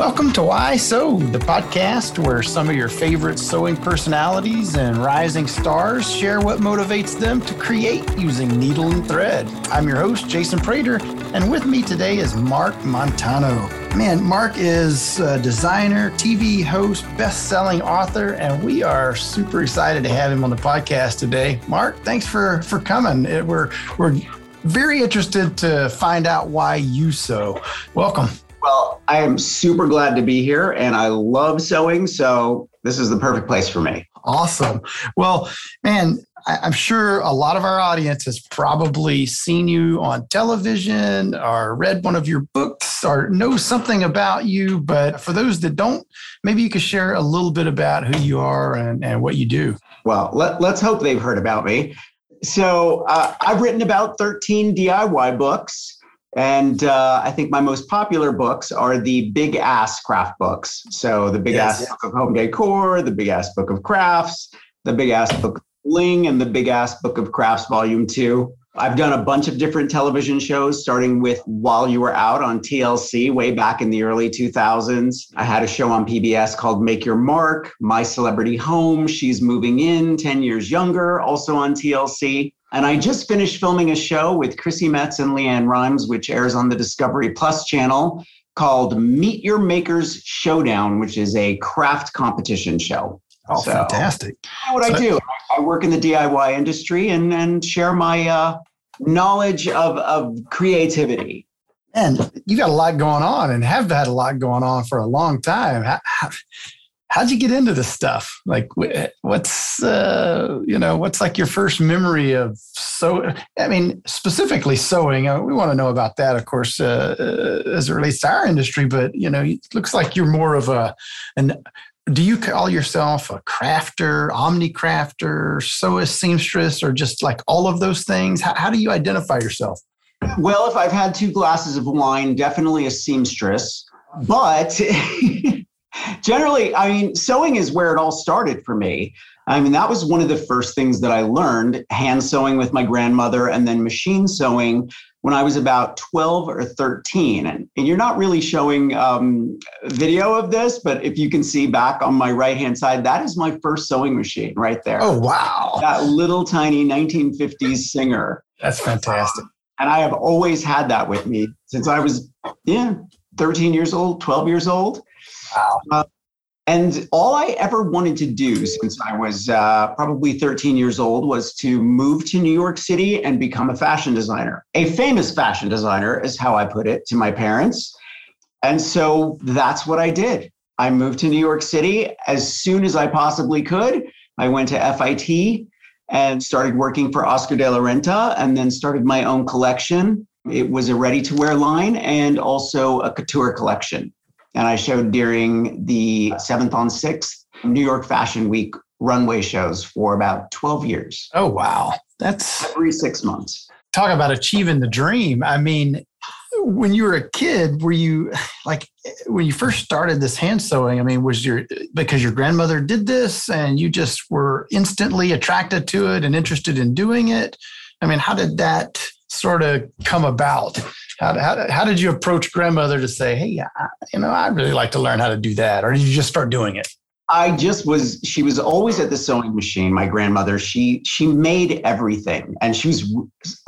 Welcome to Why Sew, the podcast where some of your favorite sewing personalities and rising stars share what motivates them to create using needle and thread. I'm your host, Jason Prater, and with me today is Mark Montano. Man, Mark is a designer, TV host, best selling author, and we are super excited to have him on the podcast today. Mark, thanks for, for coming. It, we're, we're very interested to find out why you sew. Welcome. Well, I am super glad to be here and I love sewing. So this is the perfect place for me. Awesome. Well, man, I'm sure a lot of our audience has probably seen you on television or read one of your books or know something about you. But for those that don't, maybe you could share a little bit about who you are and, and what you do. Well, let, us hope they've heard about me. So uh, I've written about 13 DIY books. And uh, I think my most popular books are the big ass craft books. So the big yes. ass book of home decor, the big ass book of crafts, the big ass book of bling, and the big ass book of crafts volume two. I've done a bunch of different television shows, starting with While You Were Out on TLC way back in the early 2000s. I had a show on PBS called Make Your Mark, My Celebrity Home, She's Moving In, 10 Years Younger, also on TLC. And I just finished filming a show with Chrissy Metz and LeAnn Rimes, which airs on the Discovery Plus channel called Meet Your Makers Showdown, which is a craft competition show. Oh, so, fantastic. What so, I do, I work in the DIY industry and, and share my uh, knowledge of, of creativity. And you got a lot going on and have had a lot going on for a long time. How, how, how'd you get into this stuff? Like, what's uh, you know, what's like your first memory of so? I mean, specifically sewing. Uh, we want to know about that, of course, uh, uh, as it relates to our industry. But you know, it looks like you're more of a an. Do you call yourself a crafter, omni crafter, sewist, seamstress, or just like all of those things? How, how do you identify yourself? Well, if I've had two glasses of wine, definitely a seamstress. But generally, I mean, sewing is where it all started for me. I mean, that was one of the first things that I learned hand sewing with my grandmother and then machine sewing when I was about 12 or 13. And, and you're not really showing um, video of this, but if you can see back on my right hand side, that is my first sewing machine right there. Oh, wow. That little tiny 1950s Singer. That's fantastic. Um, and I have always had that with me since I was, yeah, 13 years old, 12 years old. Wow. Uh, and all I ever wanted to do since I was uh, probably 13 years old was to move to New York City and become a fashion designer. A famous fashion designer is how I put it to my parents. And so that's what I did. I moved to New York City as soon as I possibly could. I went to FIT and started working for Oscar de la Renta and then started my own collection. It was a ready to wear line and also a couture collection and I showed during the 7th on 6th New York Fashion Week runway shows for about 12 years. Oh, wow. That's every six months. Talk about achieving the dream. I mean, when you were a kid, were you like when you first started this hand sewing? I mean, was your because your grandmother did this and you just were instantly attracted to it and interested in doing it? I mean, how did that sort of come about? How, how, how did you approach grandmother to say, hey, I, you know, I'd really like to learn how to do that? Or did you just start doing it? I just was she was always at the sewing machine my grandmother. She she made everything and she was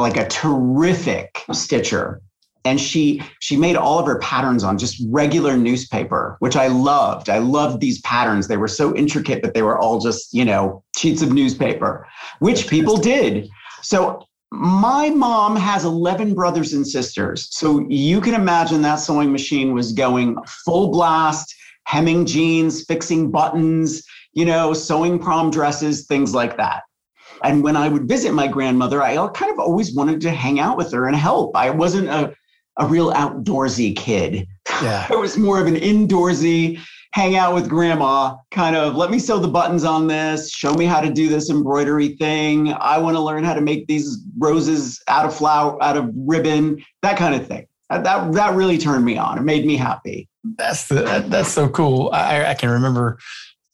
like a terrific stitcher. And she she made all of her patterns on just regular newspaper which I loved. I loved these patterns. They were so intricate that they were all just you know sheets of newspaper which people did. So my mom has 11 brothers and sisters. So you can imagine that sewing machine was going full blast, hemming jeans, fixing buttons, you know, sewing prom dresses, things like that. And when I would visit my grandmother, I kind of always wanted to hang out with her and help. I wasn't a, a real outdoorsy kid. Yeah. I was more of an indoorsy, hang out with grandma, kind of let me sew the buttons on this, show me how to do this embroidery thing. I want to learn how to make these roses out of flower, out of ribbon, that kind of thing. That that really turned me on. It made me happy. That's the that's so cool. I, I can remember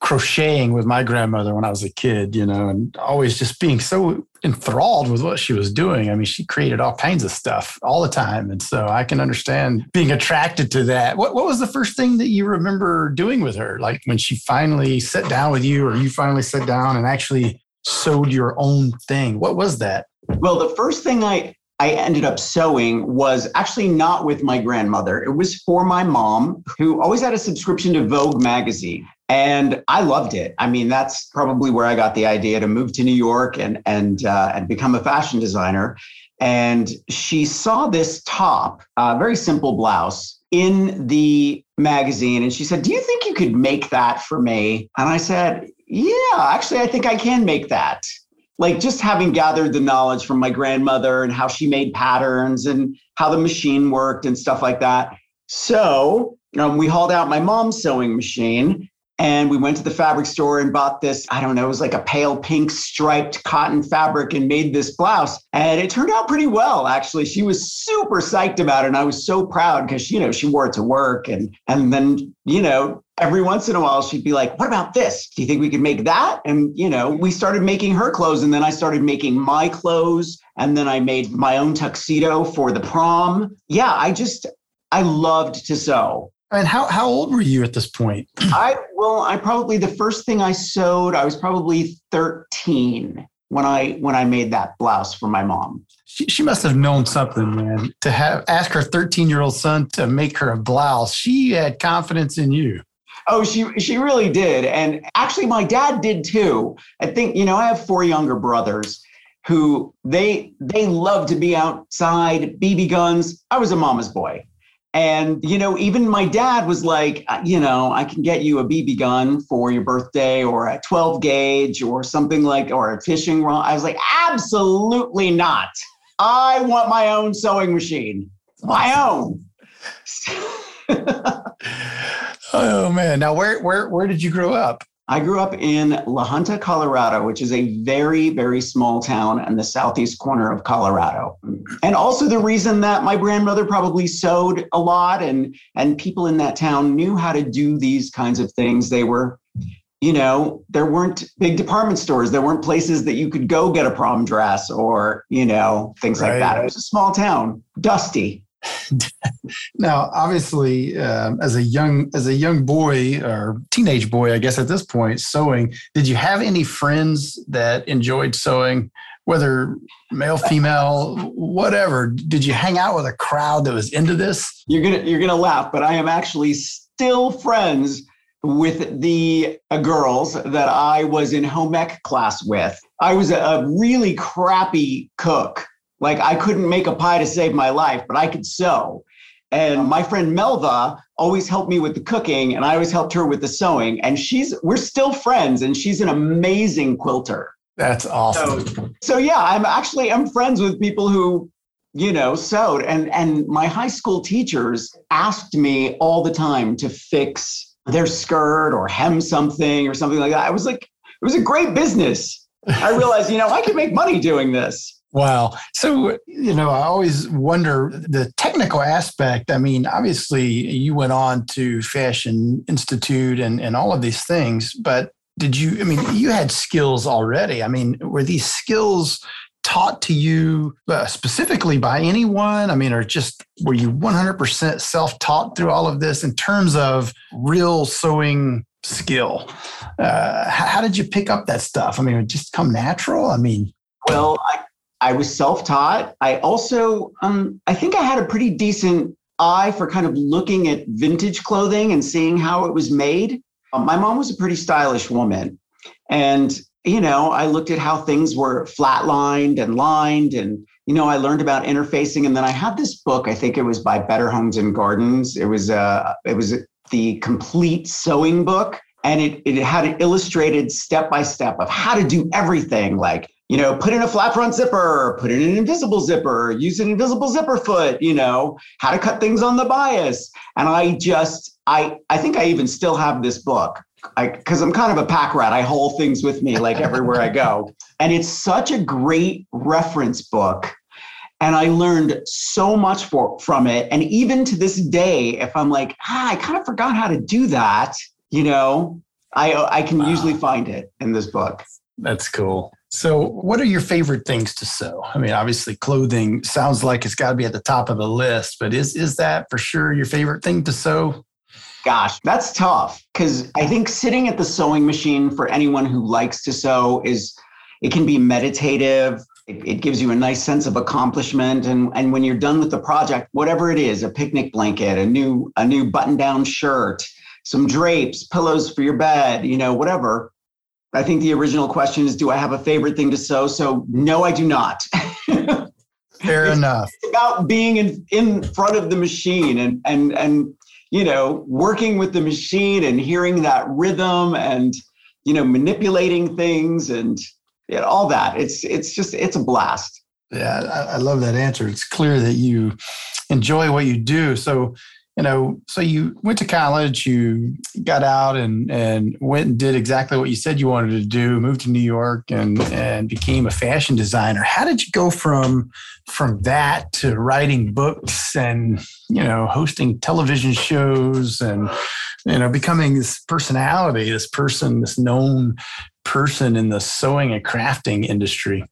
crocheting with my grandmother when I was a kid, you know, and always just being so enthralled with what she was doing. I mean, she created all kinds of stuff all the time. And so I can understand being attracted to that. What, what was the first thing that you remember doing with her? Like when she finally sat down with you or you finally sat down and actually sewed your own thing? What was that? Well, the first thing I, I ended up sewing was actually not with my grandmother. It was for my mom, who always had a subscription to Vogue magazine. And I loved it. I mean, that's probably where I got the idea to move to New York and and uh, and become a fashion designer. And she saw this top, uh, very simple blouse, in the magazine, and she said, "Do you think you could make that for me?" And I said, "Yeah, actually, I think I can make that." Like just having gathered the knowledge from my grandmother and how she made patterns and how the machine worked and stuff like that. So um, we hauled out my mom's sewing machine and we went to the fabric store and bought this, I don't know, it was like a pale pink striped cotton fabric and made this blouse. And it turned out pretty well, actually. She was super psyched about it. And I was so proud because, you know, she wore it to work. And, and then, you know, every once in a while she'd be like, what about this? Do you think we could make that? And, you know, we started making her clothes. And then I started making my clothes. And then I made my own tuxedo for the prom. Yeah, I just, I loved to sew. And how, how old were you at this point? I well, I probably the first thing I sewed, I was probably 13 when I when I made that blouse for my mom. She, she must have known something, man. To have ask her 13 year old son to make her a blouse, she had confidence in you. Oh, she she really did, and actually, my dad did too. I think you know I have four younger brothers who they they love to be outside, BB guns. I was a mama's boy. And, you know, even my dad was like, uh, you know, I can get you a BB gun for your birthday or a 12 gauge or something like, or a fishing rod. I was like, absolutely not. I want my own sewing machine, my own. oh man. Now where where where did you grow up? I grew up in La Junta, Colorado, which is a very, very small town in the southeast corner of Colorado. And also the reason that my grandmother probably sewed a lot and, and people in that town knew how to do these kinds of things. They were, you know, there weren't big department stores. There weren't places that you could go get a prom dress or, you know, things right. like that. It was a small town, dusty. now, obviously, um, as a young as a young boy or teenage boy, I guess at this point, sewing. Did you have any friends that enjoyed sewing, whether male, female, whatever? Did you hang out with a crowd that was into this? You're gonna you're gonna laugh, but I am actually still friends with the uh, girls that I was in home ec class with. I was a, a really crappy cook like I couldn't make a pie to save my life, but I could sew. And my friend Melva always helped me with the cooking, and I always helped her with the sewing. And she's we're still friends, and she's an amazing quilter. That's awesome. So, so yeah, I'm actually I'm friends with people who you know sewed and and my high school teachers asked me all the time to fix their skirt or hem something or something like that i was like it was a great business i realized you know i could make money doing this Wow. So, you know, I always wonder the technical aspect. I mean, obviously, you went on to Fashion Institute and, and all of these things, but did you, I mean, you had skills already. I mean, were these skills taught to you uh, specifically by anyone? I mean, or just were you 100% self taught through all of this in terms of real sewing skill? Uh, how, how, did you pick up that stuff? I mean, it just come natural? I mean, well, I I was self-taught. I also, um, I think I had a pretty decent eye for kind of looking at vintage clothing and seeing how it was made. Um, my mom was a pretty stylish woman, and you know, I looked at how things were flatlined and lined, and you know, I learned about interfacing. And then I had this book. I think it was by Better Homes and Gardens. It was uh, it was the complete sewing book, and it it had it illustrated step by step of how to do everything, like you know, put in a flat front zipper, put in an invisible zipper, use an invisible zipper foot, you know, how to cut things on the bias. And I just, I, I think I even still have this book I, because I'm kind of a pack rat. I hold things with me like everywhere I go. And it's such a great reference book. And I learned so much for, from it. And even to this day, if I'm like, ah, I kind of forgot how to do that, you know, I I can wow. usually find it in this book. That's cool. So, what are your favorite things to sew? I mean, obviously, clothing sounds like it's got to be at the top of the list, but is is that for sure your favorite thing to sew? Gosh, that's tough because I think sitting at the sewing machine for anyone who likes to sew is it can be meditative. It, it gives you a nice sense of accomplishment, and and when you're done with the project, whatever it is, a picnic blanket, a new a new button down shirt, some drapes, pillows for your bed, you know, whatever I think the original question is Do I have a favorite thing to sew? So, no, I do not. Fair it's, enough. It's about being in, in front of the machine and, and, and, you know, working with the machine and hearing that rhythm and, you know, manipulating things and you know, all that. It's, it's just, it's a blast. Yeah, I, I love that answer. It's clear that you enjoy what you do. So, you know, so you went to college, you got out and and went and did exactly what you said you wanted to do, moved to New York and and became a fashion designer. How did you go from from that to writing books and, you know, hosting television shows and you know, becoming this personality, this person, this known person in the sewing and crafting industry?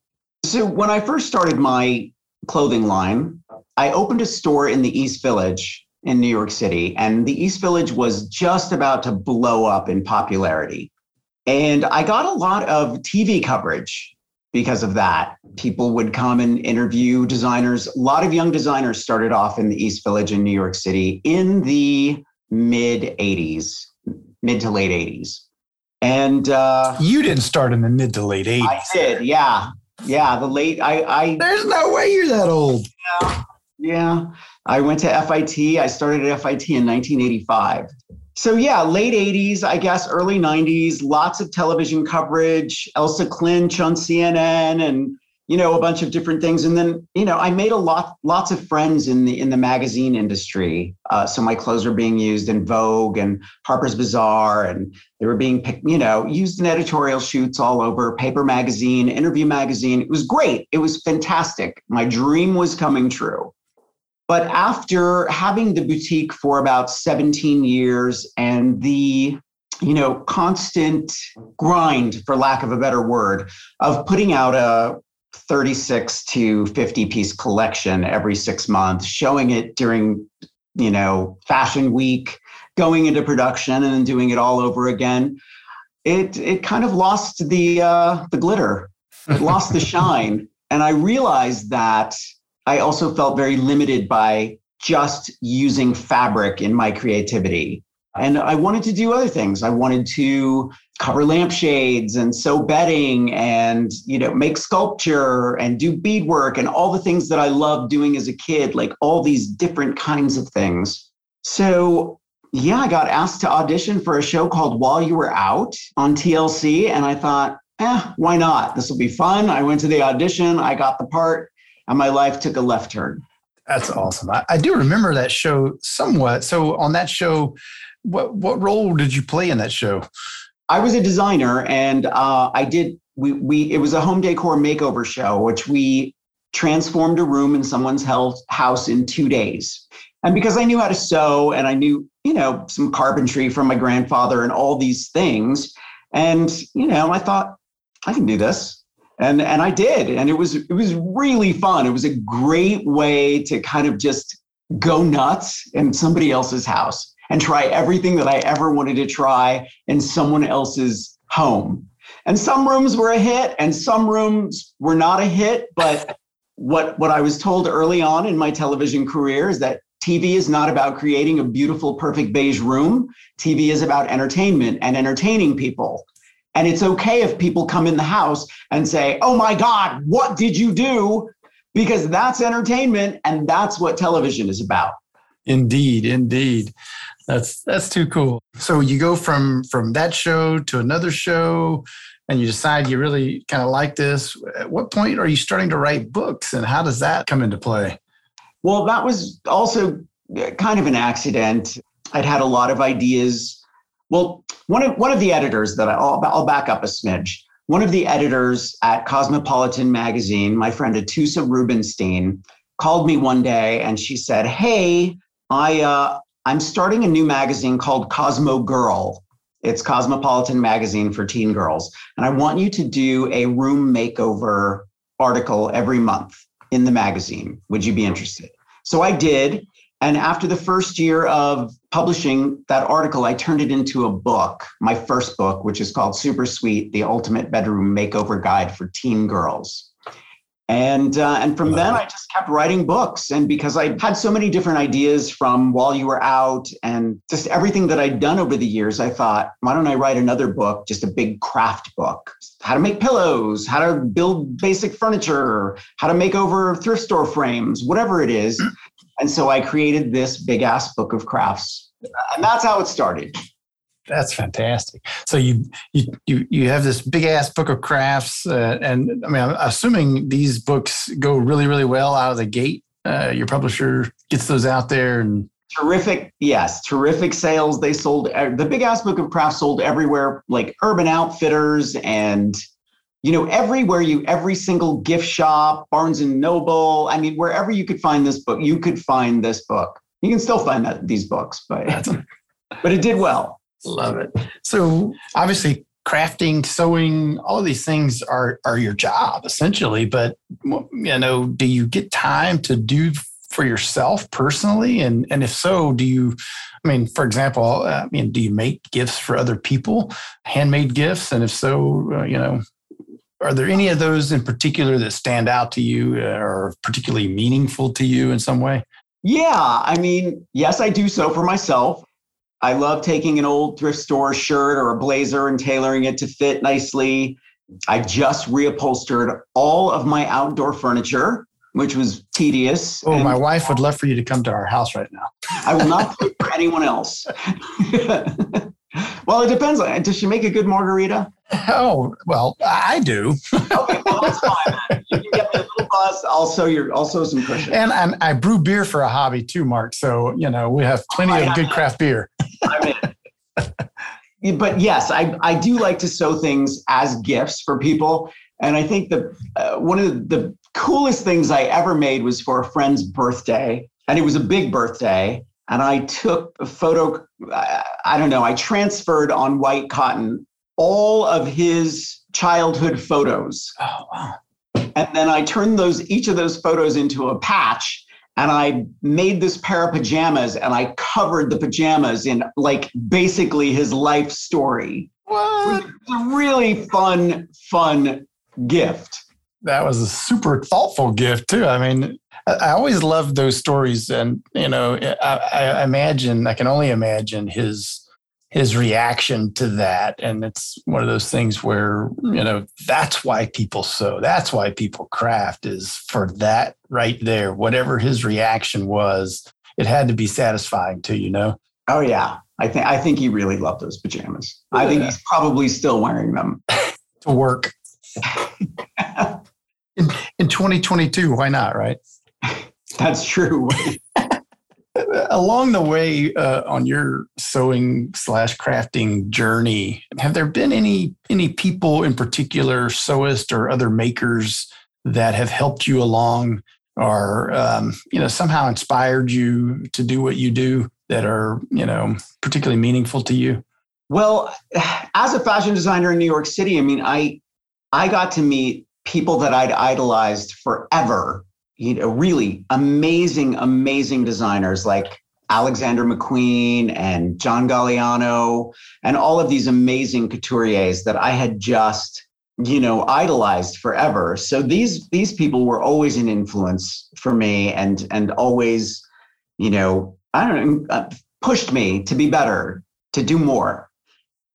So when I first started my clothing line, I opened a store in the East Village in New York City, and the East Village was just about to blow up in popularity. And I got a lot of TV coverage because of that. People would come and interview designers. A lot of young designers started off in the East Village in New York City in the mid 80s, mid to late 80s. And uh, you didn't start in the mid to late 80s. I did, yeah. Yeah, the late I I There's no way you're that old. Yeah. Yeah. I went to FIT. I started at FIT in 1985. So, yeah, late 80s, I guess, early 90s, lots of television coverage, Elsa Klensch on CNN and, you know, a bunch of different things. And then, you know, I made a lot, lots of friends in the, in the magazine industry. Uh, so my clothes were being used in Vogue and Harper's Bazaar, and they were being, you know, used in editorial shoots all over, paper magazine, interview magazine. It was great. It was fantastic. My dream was coming true. But after having the boutique for about 17 years and the you know constant grind for lack of a better word of putting out a 36 to 50 piece collection every 6 months showing it during you know fashion week going into production and then doing it all over again it it kind of lost the uh, the glitter. It lost the shine. And i realized that I also felt very limited by just using fabric in my creativity. And I wanted to do other things. I wanted to cover lampshades and sew bedding and you know make sculpture and do beadwork and all the things that I loved doing as a kid, like all these different kinds of things. So yeah, I got asked to audition for a show called While You Were Out on TLC. And I thought, eh, why not? This will be fun. I went to the audition, I got the part and my life took a left turn. That's awesome. I, I, do remember that show somewhat. So on that show, what what role did you play in that show? I was a designer, and uh, I did. We we it was a home decor makeover show, which we transformed a room in someone's house in two days. And because I knew how to sew, and I knew you know some carpentry from my grandfather, and all these things, and you know, I thought I can do this and and I did, and it was it was really fun. It was a great way to kind of just go nuts in somebody else's house and try everything that I ever wanted to try in someone else's home. And some rooms were a hit, and some rooms were not a hit. But what what I was told early on in my television career is that TV is not about creating a beautiful, perfect beige room. TV is about entertainment and entertaining people. And it's okay if people come in the house and say, Oh my God, what did you do? Because that's entertainment and that's what television is about. Indeed, indeed. That's that's too cool. So you go from from that show to another show and you decide you really kind of like this. At what point are you starting to write books and how does that come into play? Well, that was also uh, kind of an accident. I'd had a lot of ideas well, one of one of the editors that I, will I'll back up a smidge. One of the editors at Cosmopolitan magazine, my friend Atoosa Rubenstein, called me one day and she said, "Hey, I uh, I'm starting a new magazine called Cosmo Girl, It's Cosmopolitan Magazine for teen girls. And I want you to do a room makeover article every month in the magazine. Would you be interested? So I did. And after the first year of publishing that article, I turned it into a book, my first book, which is called Super Sweet The Ultimate Bedroom Makeover Guide for Teen Girls. And uh, and from then I just kept writing books, and because I had so many different ideas from while you were out, and just everything that I'd done over the years, I thought, why don't I write another book, just a big craft book, how to make pillows, how to build basic furniture, how to make over thrift store frames, whatever it is. And so I created this big ass book of crafts, and that's how it started. That's fantastic. So you you you you have this big ass book of crafts, uh, and I mean, I'm assuming these books go really really well out of the gate. Uh, your publisher gets those out there and terrific yes terrific sales they sold uh, the big ass book of crafts sold everywhere like urban outfitters and you know everywhere you every single gift shop barnes and noble i mean wherever you could find this book you could find this book you can still find that these books but but it did well Love it. So obviously crafting, sewing, all of these things are are your job essentially. But you know, do you get time to do for yourself personally? And and if so, do you? I mean, for example, uh, I mean, do you make gifts for other people, handmade gifts? And if so, uh, you know, are there any of those in particular that stand out to you uh, or particularly meaningful to you in some way? Yeah, I mean, yes, I do so for myself. I love taking an old thrift store shirt or a blazer and tailoring it to fit nicely. I just reupholstered all of my outdoor furniture, which was tedious. Oh, my wife would love for you to come to our house right now. I will not pay for anyone else. well, it depends. Uh, does she make a good margarita? Oh, well, I do. okay, well, that's fine. Then. You can get me a little buzz. I'll sew your, I'll some cushion. And, and I brew beer for a hobby too, Mark. So, you know, we have plenty oh, of good craft beer. I'm in. but yes, I, I do like to sew things as gifts for people. And I think the uh, one of the, the coolest things I ever made was for a friend's birthday. And it was a big birthday. And I took a photo, I don't know, I transferred on white cotton all of his childhood photos. Oh, wow. And then I turned those each of those photos into a patch and I made this pair of pajamas and I covered the pajamas in like basically his life story. What? It was a really fun, fun gift. That was a super thoughtful gift too. I mean, I always love those stories, and you know, I, I imagine I can only imagine his his reaction to that. And it's one of those things where, you know, that's why people sew. That's why people craft is for that right there. Whatever his reaction was, it had to be satisfying to you know. Oh yeah. I think I think he really loved those pajamas. Yeah. I think he's probably still wearing them. to work. in, in 2022, why not, right? That's true. along the way uh, on your sewing slash crafting journey have there been any any people in particular sewists or other makers that have helped you along or um, you know somehow inspired you to do what you do that are you know particularly meaningful to you? Well as a fashion designer in new york city i mean i i got to meet people that i'd idolized forever you know, really amazing, amazing designers like Alexander McQueen and John Galliano and all of these amazing couturiers that I had just, you know, idolized forever. So these these people were always an influence for me and and always, you know, I don't know, uh, pushed me to be better, to do more.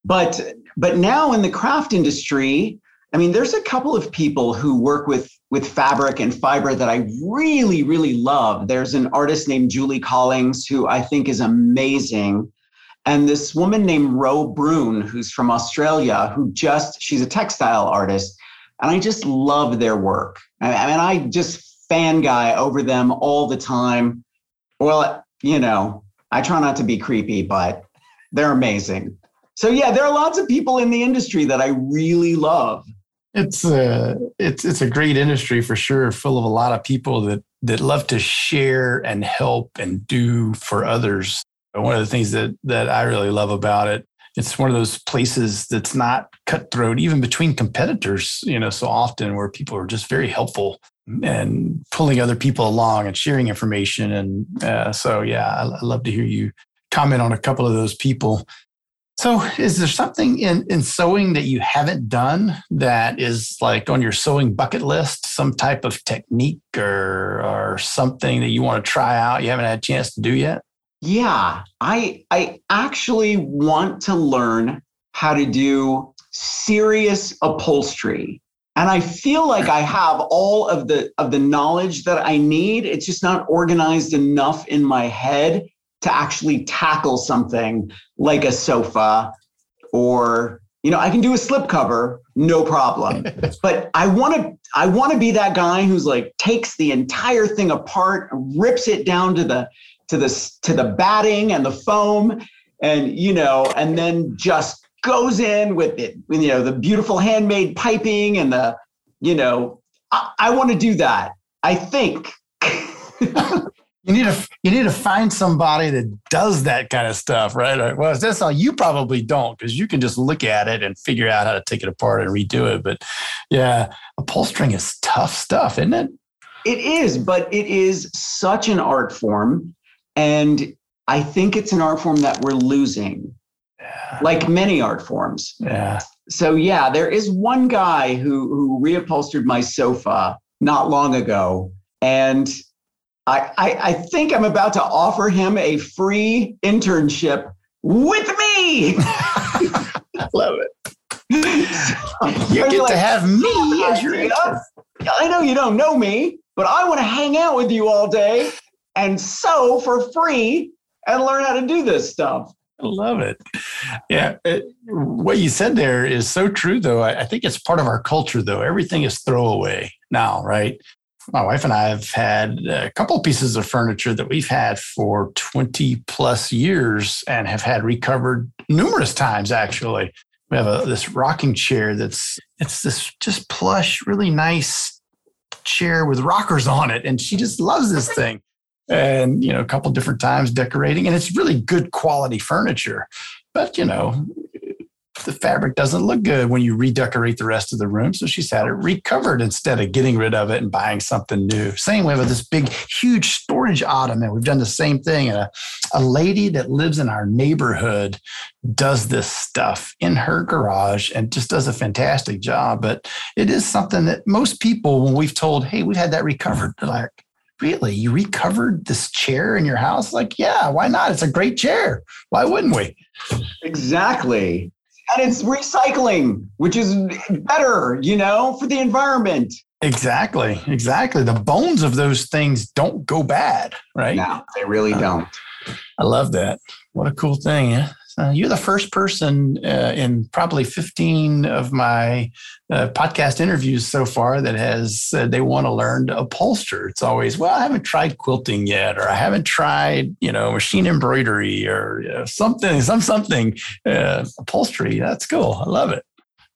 But but now in the craft industry, I mean, there's a couple of people who work with with fabric and fiber that I really, really love. There's an artist named Julie Collings who I think is amazing. And this woman named Ro Bruhn, who's from Australia, who just, she's a textile artist. And I just love their work. I mean, I just fan guy over them all the time. Well, you know, I try not to be creepy, but they're amazing. So, yeah, there are lots of people in the industry that I really love. It's a it's it's a great industry for sure, full of a lot of people that that love to share and help and do for others. One of the things that that I really love about it it's one of those places that's not cutthroat, even between competitors, you know, so often where people are just very helpful and pulling other people along and sharing information. And uh, so, yeah, I, I love to hear you comment on a couple of those people. So, is there something in, in sewing that you haven't done that is like on your sewing bucket list? Some type of technique or or something that you want to try out you haven't had a chance to do yet? Yeah, I I actually want to learn how to do serious upholstery. And I feel like I have all of the of the knowledge that I need. It's just not organized enough in my head to actually tackle something like a sofa or you know, I can do a slipcover no problem. but I want to I want to be that guy who's like takes the entire thing apart, rips it down to the to the to the batting and the foam and you know, and then just goes in with it, you know, the beautiful handmade piping and the, you know, I, I want to do that. I think. you need to you need to find somebody that does that kind of stuff, right? Well, that's all you probably don't because you can just look at it and figure out how to take it apart and redo it. But yeah, upholstering is tough stuff, isn't it? It is, but it is such an art form, and I think it's an art form that we're losing, yeah. like many art forms. Yeah. So yeah, there is one guy who who reupholstered my sofa not long ago, and I, I, I think I'm about to offer him a free internship with me. I love it. you get like, to have me as your intern. I know you don't know me, but I want to hang out with you all day and sew for free and learn how to do this stuff. I love it. Yeah. It, what you said there is so true, though. I, I, think it's part of our culture, though. Everything is throwaway now, right? My wife and I have had a couple pieces of furniture that we've had for 20 plus years and have had recovered numerous times actually. We have a, this rocking chair that's it's this just plush, really nice chair with rockers on it and she just loves this thing. And you know, a couple different times decorating and it's really good quality furniture. But you know, the fabric doesn't look good when you redecorate the rest of the room. So she's had it recovered instead of getting rid of it and buying something new. Same way with this big, huge storage ottoman. We've done the same thing. And a, a lady that lives in our neighborhood does this stuff in her garage and just does a fantastic job. But it is something that most people, when we've told, hey, we've had that recovered, they're like, really you recovered this chair in your house like yeah why not it's a great chair why wouldn't we exactly and it's recycling, which is better, you know, for the environment. Exactly. Exactly. The bones of those things don't go bad, right? No, they really uh, don't. I love that. What a cool thing. Yeah? Uh, you're the first person uh, in probably 15 of my uh, podcast interviews so far that has said they want to learn to upholster. It's always, well, I haven't tried quilting yet, or I haven't tried, you know, machine embroidery or you know, something, some something uh, upholstery. That's cool. I love it.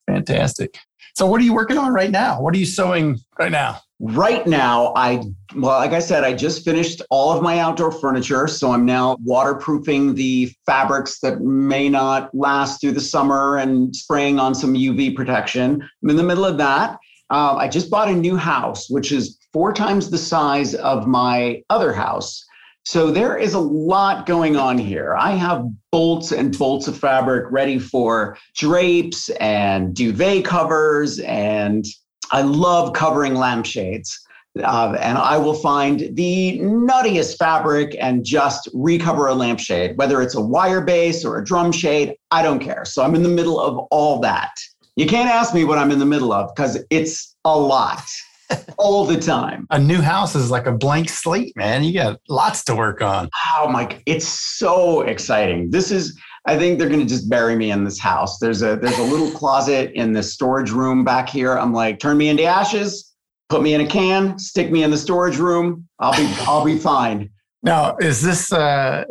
Fantastic. So, what are you working on right now? What are you sewing right now? Right now, I, well, like I said, I just finished all of my outdoor furniture. So I'm now waterproofing the fabrics that may not last through the summer and spraying on some UV protection. I'm in the middle of that. Uh, I just bought a new house, which is four times the size of my other house. So there is a lot going on here. I have bolts and bolts of fabric ready for drapes and duvet covers and I love covering lampshades. Uh, and I will find the nuttiest fabric and just recover a lampshade, whether it's a wire base or a drum shade, I don't care. So I'm in the middle of all that. You can't ask me what I'm in the middle of because it's a lot all the time. A new house is like a blank slate, man. You got lots to work on. Oh my, it's so exciting. This is I think they're going to just bury me in this house. There's a there's a little closet in the storage room back here. I'm like, turn me into ashes, put me in a can, stick me in the storage room. I'll be I'll be fine. Now, is this uh,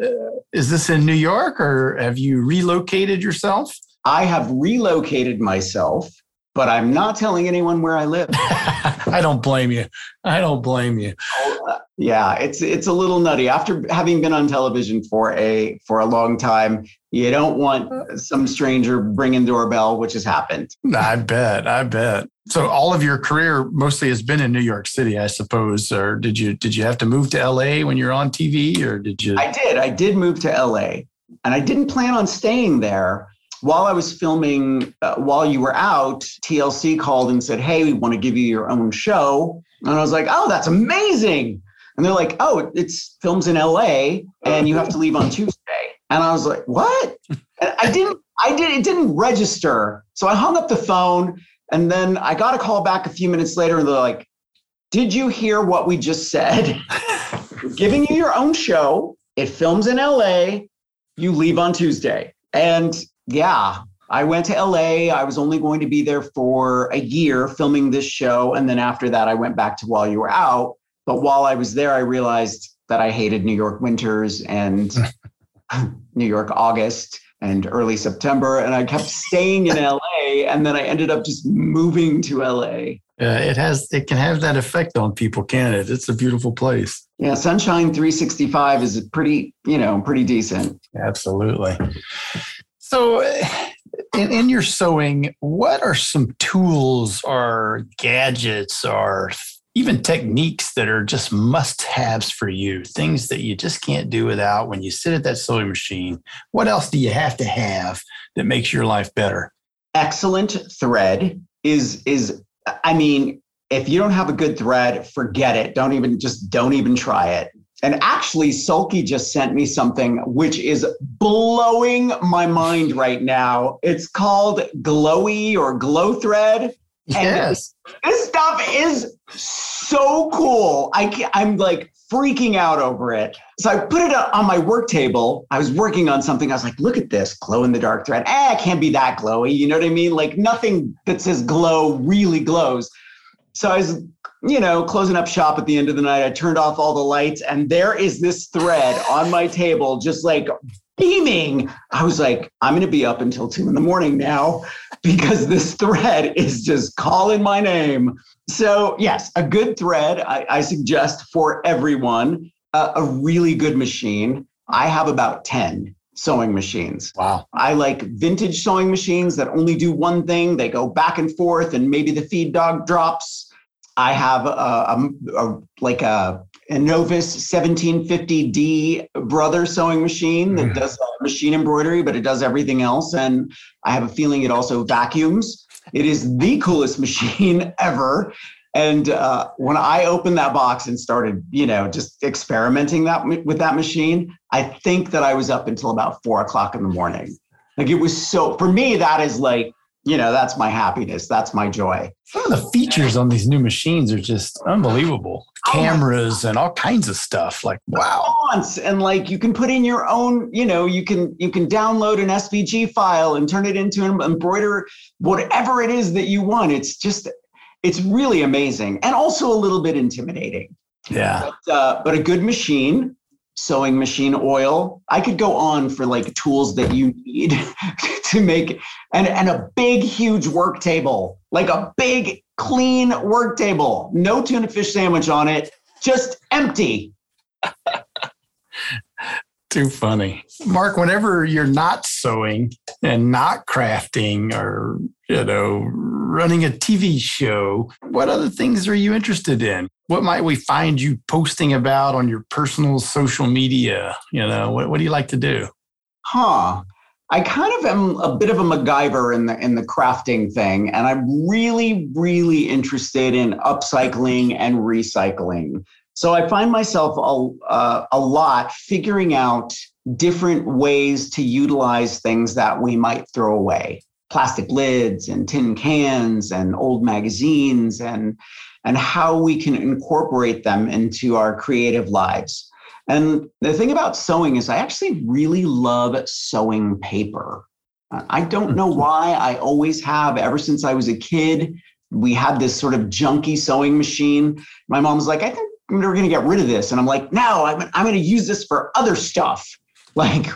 is this in New York or have you relocated yourself? I have relocated myself, but I'm not telling anyone where I live. I don't blame you. I don't blame you. Oh, uh, yeah, it's it's a little nutty. After having been on television for a for a long time, you don't want uh. some stranger bringing doorbell, which has happened. I bet. I bet. So all of your career mostly has been in New York City, I suppose. Or did you did you have to move to LA when you're on TV, or did you? I did. I did move to LA, and I didn't plan on staying there while I was filming, uh, while you were out, TLC called and said, Hey, we want to give you your own show. And I was like, Oh, that's amazing. And they're like, Oh, it's films in LA and you have to leave on Tuesday. And I was like, What? And I didn't, I did, it didn't register. So I hung up the phone and then I got a call back a few minutes later and they're like, Did you hear what we just said? giving you your own show. It films in LA. You leave on Tuesday. And yeah, I went to LA. I was only going to be there for a year filming this show. And then after that, I went back to While You Were Out. But while I was there, I realized that I hated New York winters and New York August and early September. And I kept staying in LA. And then I ended up just moving to LA. Yeah, it has it can have that effect on people, can it? It's a beautiful place. Yeah, Sunshine 365 is pretty, you know, pretty decent. Absolutely. So, in, in your sewing, what are some tools or gadgets or even techniques that are just must haves for you, things that you just can't do without when you sit at that sewing machine? What else do you have to have that makes your life better? Excellent thread is, is, I mean, if you don't have a good thread, forget it. Don't even, just don't even try it. And actually, Sulky just sent me something which is blowing my mind right now. It's called Glowy or Glow Thread. Yes. this stuff is so cool. I, I'm like freaking out over it. So I put it on my work table. I was working on something. I was like, look at this glow in the dark thread. Eh, it can't be that glowy. You know what I mean? Like nothing that says glow really glows. So I was you know, closing up shop at the end of the night, I turned off all the lights, and there is this thread on my table, just like beaming. I was like, I'm going to be up until two in the morning now because this thread is just calling my name. So, yes, a good thread I, I suggest for everyone, uh, a really good machine. I have about 10 sewing machines. Wow. I like vintage sewing machines that only do one thing. They go back and forth, and maybe the feed dog drops. I have a, a, a like a Novus 1750D brother sewing machine that mm. does machine embroidery, but it does everything else. And I have a feeling it also vacuums. It is the coolest machine ever. And uh, when I opened that box and started, you know, just experimenting that with that machine, I think that I was up until about four o'clock in the morning. Like it was so for me, that is like you know, that's my happiness. That's my joy. Some of the features on these new machines are just unbelievable. Oh Cameras and all kinds of stuff. Like wow. And like you can put in your own, you know, you can you can download an SVG file and turn it into an embroider whatever it is that you want. It's just it's really amazing and also a little bit intimidating. Yeah. But, uh, but a good machine sewing machine oil. I could go on for like tools that you need to make and, and a big, huge work table, like a big, clean work table. No tuna fish sandwich on it, just empty. Too funny. Mark, whenever you're not sewing and not crafting or, you know, running a TV show, what other things are you interested in? What might we find you posting about on your personal social media? You know, what, what do you like to do? Huh. I kind of am a bit of a MacGyver in the in the crafting thing, and I'm really, really interested in upcycling and recycling. So I find myself a, uh, a lot figuring out different ways to utilize things that we might throw away plastic lids and tin cans and old magazines and and how we can incorporate them into our creative lives and the thing about sewing is i actually really love sewing paper uh, i don't know mm-hmm. why i always have ever since i was a kid we had this sort of junky sewing machine my mom's like i think we're going to get rid of this. And I'm like, no, I'm, I'm going to use this for other stuff. Like,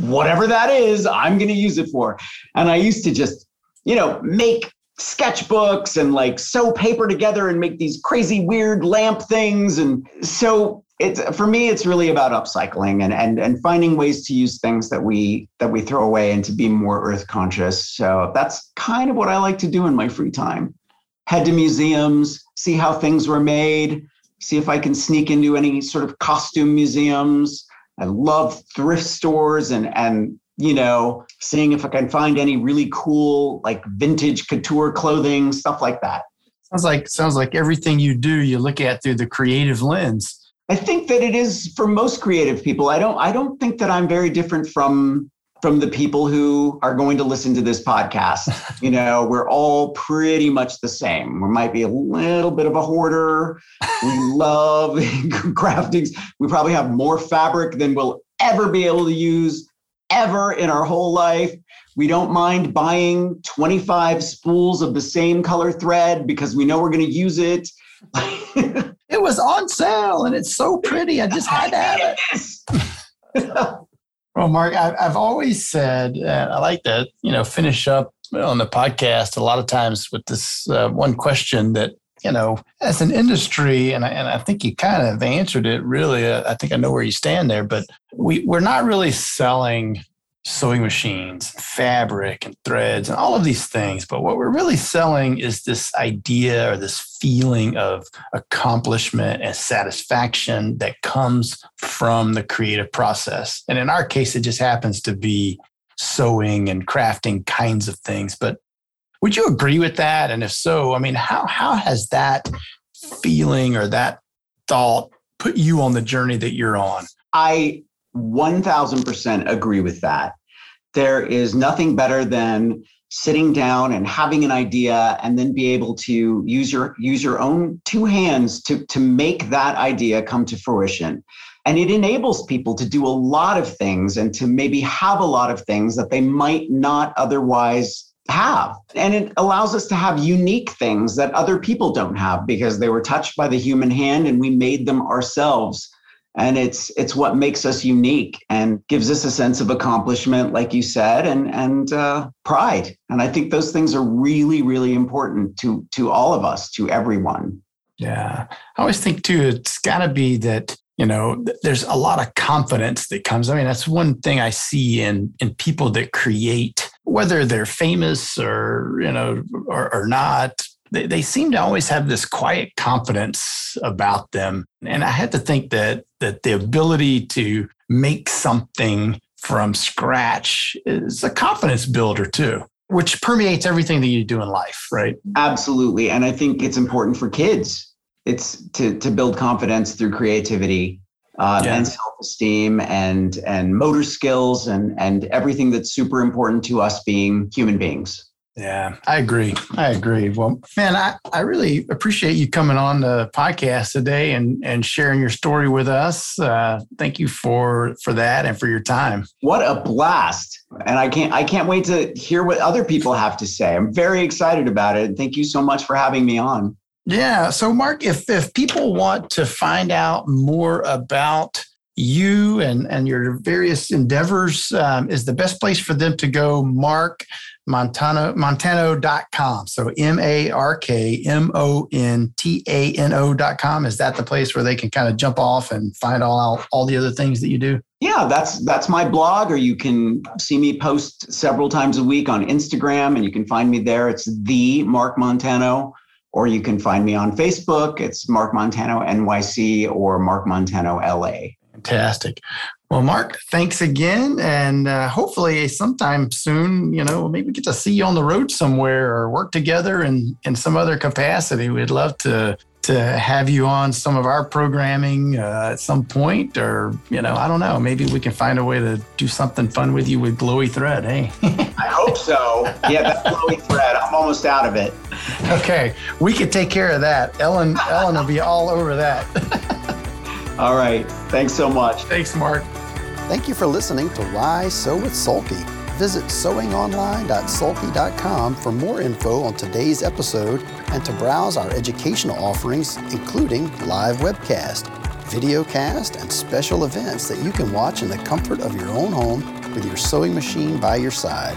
whatever that is, I'm going to use it for. And I used to just, you know, make sketchbooks and like sew paper together and make these crazy weird lamp things. And so it's for me, it's really about upcycling and and and finding ways to use things that we that we throw away and to be more earth conscious. So that's kind of what I like to do in my free time. Head to museums, see how things were made, see if I can sneak into any sort of costume museums. I love thrift stores and and you know, seeing if I can find any really cool like vintage couture clothing, stuff like that. Sounds like sounds like everything you do you look at through the creative lens. I think that it is for most creative people. I don't I don't think that I'm very different from from the people who are going to listen to this podcast. you know, we're all pretty much the same. We might be a little bit of a hoarder. We love craftings. We probably have more fabric than we'll ever be able to use ever in our whole life. We don't mind buying 25 spools of the same color thread because we know we're going to use it. It was on sale and it's so pretty. I just had to have it. well, Mark, I, have always said, I like to, you know, finish up on the podcast a lot of times with this uh, one question that you know, as an industry, and I, and I think you kind of answered it really. Uh, I think I know where you stand there, but we, we're not really selling sewing machines, fabric, and threads, and all of these things. But what we're really selling is this idea or this feeling of accomplishment and satisfaction that comes from the creative process. And in our case, it just happens to be sewing and crafting kinds of things. But would you agree with that? And if so, I mean, how how has that feeling or that thought put you on the journey that you're on? I 1000% agree with that. There is nothing better than sitting down and having an idea and then be able to use your use your own two hands to to make that idea come to fruition and it enables people to do a lot of things and to maybe have a lot of things that they might not otherwise have. And it allows us to have unique things that other people don't have because they were touched by the human hand and we made them ourselves. And it's it's what makes us unique and gives us a sense of accomplishment, like you said, and and uh, pride. And I think those things are really, really important to to all of us, to everyone. Yeah, I always think too. It's got to be that you know there's a lot of confidence that comes i mean that's one thing i see in in people that create whether they're famous or you know or, or not they, they seem to always have this quiet confidence about them. And i had to think that that the ability to make something from scratch is a confidence builder too which permeates everything that you do in life right? Absolutely. And i think it's important for kids. It's to to build confidence through creativity uh, yeah. and self-esteem and and motor skills and and everything that's super important to us being human beings yeah i agree. I agree. Well man i i really appreciate you coming on the podcast today and and sharing your story with us. Uh, thank you for for that and for your time. What a blast. And i can't i can't wait to hear what other people have to say. I'm very excited about it. Thank you so much for having me on. Yeah. So, Mark, if if people want to find out more about you and and your various endeavors, um, is the best place for them to go. Mark Montano Montano.com. So M A R K M O N T A N O.com. Is that the place where they can kind of jump off and find all all the other things that you do? Yeah, that's that's my blog, or you can see me post several times a week on Instagram, and you can find me there. It's the Mark Montano or you can find me on Facebook. It's Mark Montano NYC or Mark Montano LA. Fantastic. Well, Mark, thanks again. And uh, hopefully, sometime soon, you know, maybe get to see you on the road somewhere or work together in, in some other capacity. We'd love to to have you on some of our programming uh, at some point, or you know, I don't know. Maybe we can find a way to do something fun with you with glowy thread. Hey, I hope so. Yeah, that glowy thread. I'm almost out of it. Okay, we could take care of that. Ellen, Ellen will be all over that. all right. Thanks so much. Thanks, Mark. Thank you for listening to Why Sew with Sulky. Visit sewingonline.sulky.com for more info on today's episode and to browse our educational offerings, including live webcast, videocast, and special events that you can watch in the comfort of your own home with your sewing machine by your side.